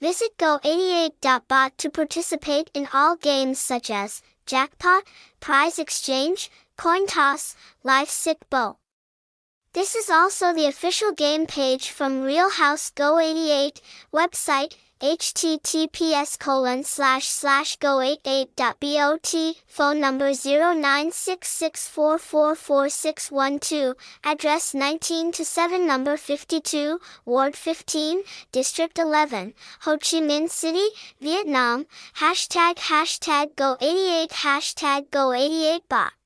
Visit go88.bot to participate in all games such as Jackpot, Prize Exchange, Coin Toss, Life Sic Bo. This is also the official game page from Real House Go 88 website https colon slash slash go88.bot, phone number 0966444612, address 19 to 7 number 52, Ward 15, District 11, Ho Chi Minh City, Vietnam, hashtag hashtag go88 hashtag go88bot.